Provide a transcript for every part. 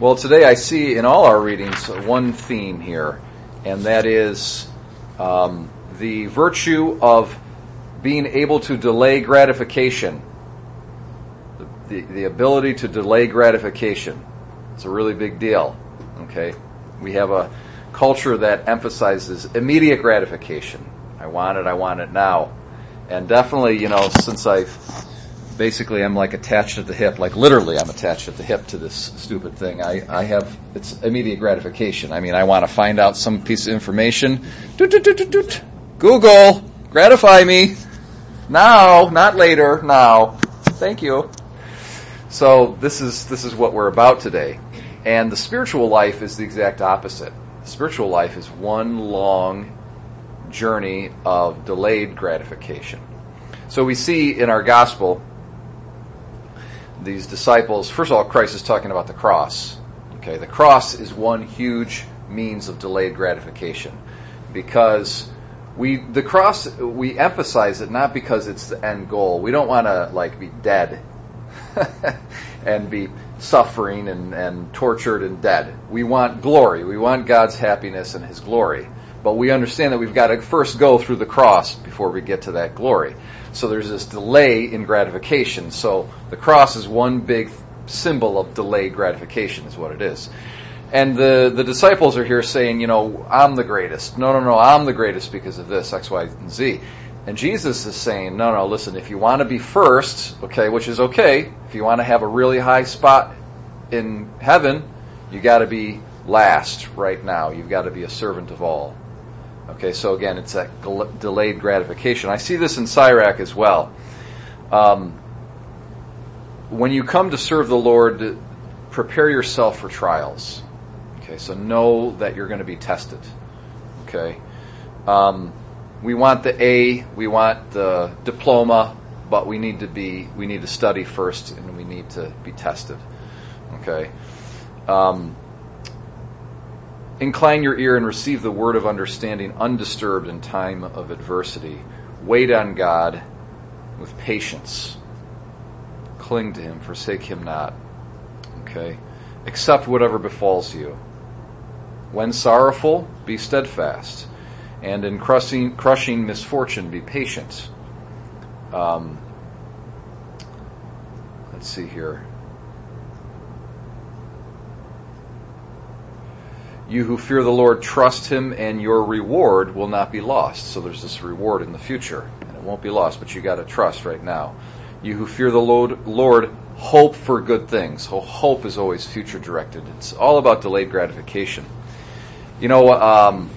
Well, today I see in all our readings one theme here, and that is um, the virtue of being able to delay gratification. The, the ability to delay gratification. It's a really big deal. Okay? We have a culture that emphasizes immediate gratification. I want it, I want it now. And definitely, you know, since I've basically I'm like attached at the hip, like literally I'm attached at the hip to this stupid thing. I, I have, it's immediate gratification. I mean, I want to find out some piece of information. Doot, doot, doot, Google, gratify me. Now, not later, now. Thank you. So this is, this is what we're about today. And the spiritual life is the exact opposite. The spiritual life is one long journey of delayed gratification. So we see in our gospel these disciples, first of all, Christ is talking about the cross. Okay, the cross is one huge means of delayed gratification because we the cross we emphasize it not because it's the end goal. We don't want to like be dead and be suffering and, and tortured and dead. We want glory. We want God's happiness and His glory. But we understand that we've got to first go through the cross before we get to that glory. So there's this delay in gratification. So the cross is one big symbol of delayed gratification, is what it is. And the, the disciples are here saying, you know, I'm the greatest. No, no, no, I'm the greatest because of this, X, Y, and Z. And Jesus is saying, no, no, listen, if you want to be first, okay, which is okay, if you want to have a really high spot in heaven, you got to be last right now. You've got to be a servant of all. Okay, so again, it's that delayed gratification. I see this in Sirach as well. Um, when you come to serve the Lord, prepare yourself for trials. Okay, so know that you're going to be tested. Okay, um, we want the A, we want the diploma, but we need to be, we need to study first, and we need to be tested. Okay. Um, Incline your ear and receive the word of understanding undisturbed in time of adversity. Wait on God with patience. Cling to Him, forsake Him not. Okay? Accept whatever befalls you. When sorrowful, be steadfast. And in crushing, crushing misfortune, be patient. Um, let's see here. You who fear the Lord, trust him, and your reward will not be lost. So there's this reward in the future, and it won't be lost, but you got to trust right now. You who fear the Lord, Lord, hope for good things. Hope is always future directed. It's all about delayed gratification. You know, um,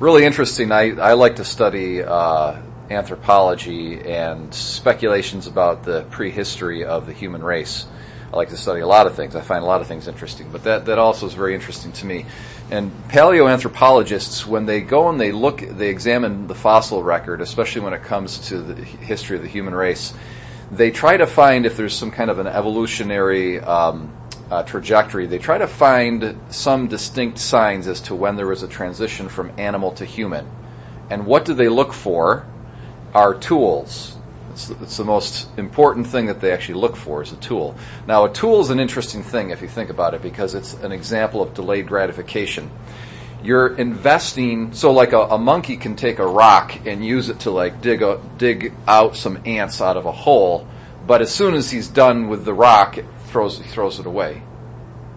really interesting. I, I like to study uh, anthropology and speculations about the prehistory of the human race. I like to study a lot of things. I find a lot of things interesting, but that, that also is very interesting to me. And paleoanthropologists, when they go and they look, they examine the fossil record, especially when it comes to the history of the human race, they try to find if there's some kind of an evolutionary um, uh, trajectory. They try to find some distinct signs as to when there was a transition from animal to human. And what do they look for? Are tools it's, it's, the most important thing that they actually look for is a tool. Now, a tool is an interesting thing if you think about it because it's an example of delayed gratification. You're investing, so like a, a monkey can take a rock and use it to like dig a, dig out some ants out of a hole, but as soon as he's done with the rock, it throws he throws it away.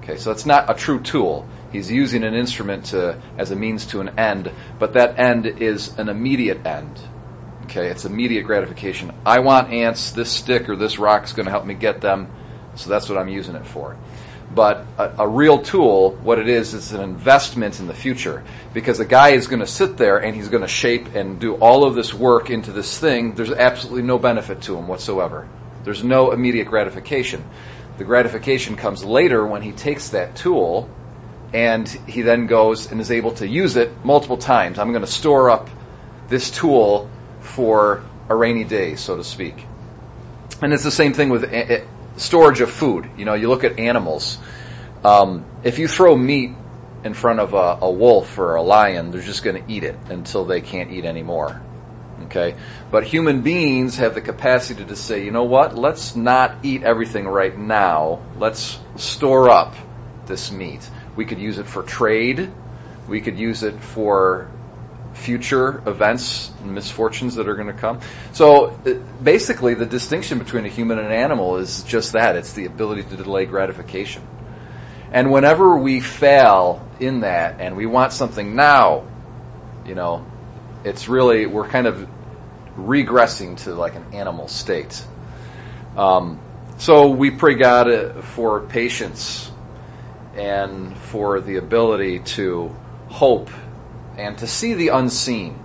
Okay, so it's not a true tool. He's using an instrument to as a means to an end, but that end is an immediate end. Okay, it's immediate gratification. I want ants. This stick or this rock is going to help me get them, so that's what I'm using it for. But a, a, real tool, what it is, is an investment in the future. Because the guy is going to sit there and he's going to shape and do all of this work into this thing. There's absolutely no benefit to him whatsoever. There's no immediate gratification. The gratification comes later when he takes that tool and he then goes and is able to use it multiple times. I'm going to store up this tool for a rainy day, so to speak. And it's the same thing with a- eh, eh, storage of food. You know, you look at animals. Um, if you throw meat in front of a, a wolf or a lion, they're just going to eat it until they can't eat anymore. Okay? But human beings have the capacity to say, you know what? Let's not eat everything right now. Let's store up this meat. We could use it for trade. We could use it for future events and misfortunes that are going to come. So uh, basically, the distinction between a human and an animal is just that it's the ability to delay gratification. And whenever we fail in that and we want something now, you know, it's really, we're kind of regressing to like an animal state. Um, so we pray God uh, for patience and for the ability to hope and to see the unseen.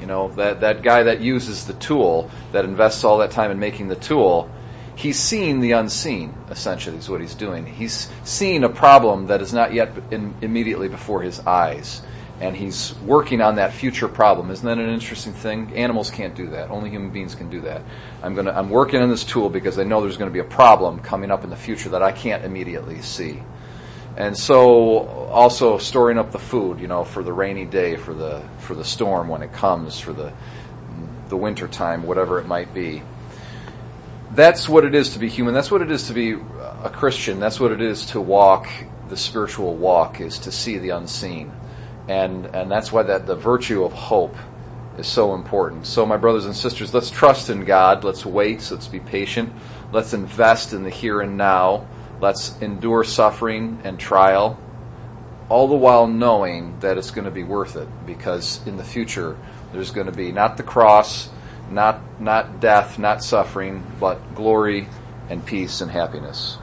You know, that, that guy that uses the tool, that invests all that time in making the tool, he's seeing the unseen, essentially, is what he's doing. He's seeing a problem that is not yet in, immediately before his eyes. And he's working on that future problem. Isn't that an interesting thing? Animals can't do that. Only human beings can do that. I'm gonna, I'm working on this tool because I know there's gonna be a problem coming up in the future that I can't immediately see. And so also storing up the food, you know, for the rainy day, for the for the storm when it comes, for the the winter time, whatever it might be. That's what it is to be human. That's what it is to be a Christian. That's what it is to walk the spiritual walk is to see the unseen. And and that's why that the virtue of hope is so important. So my brothers and sisters, let's trust in God. Let's wait. Let's be patient. Let's invest in the here and now Let's endure suffering and trial, all the while knowing that it's going to be worth it because in the future there's going to be not the cross, not, not death, not suffering, but glory and peace and happiness.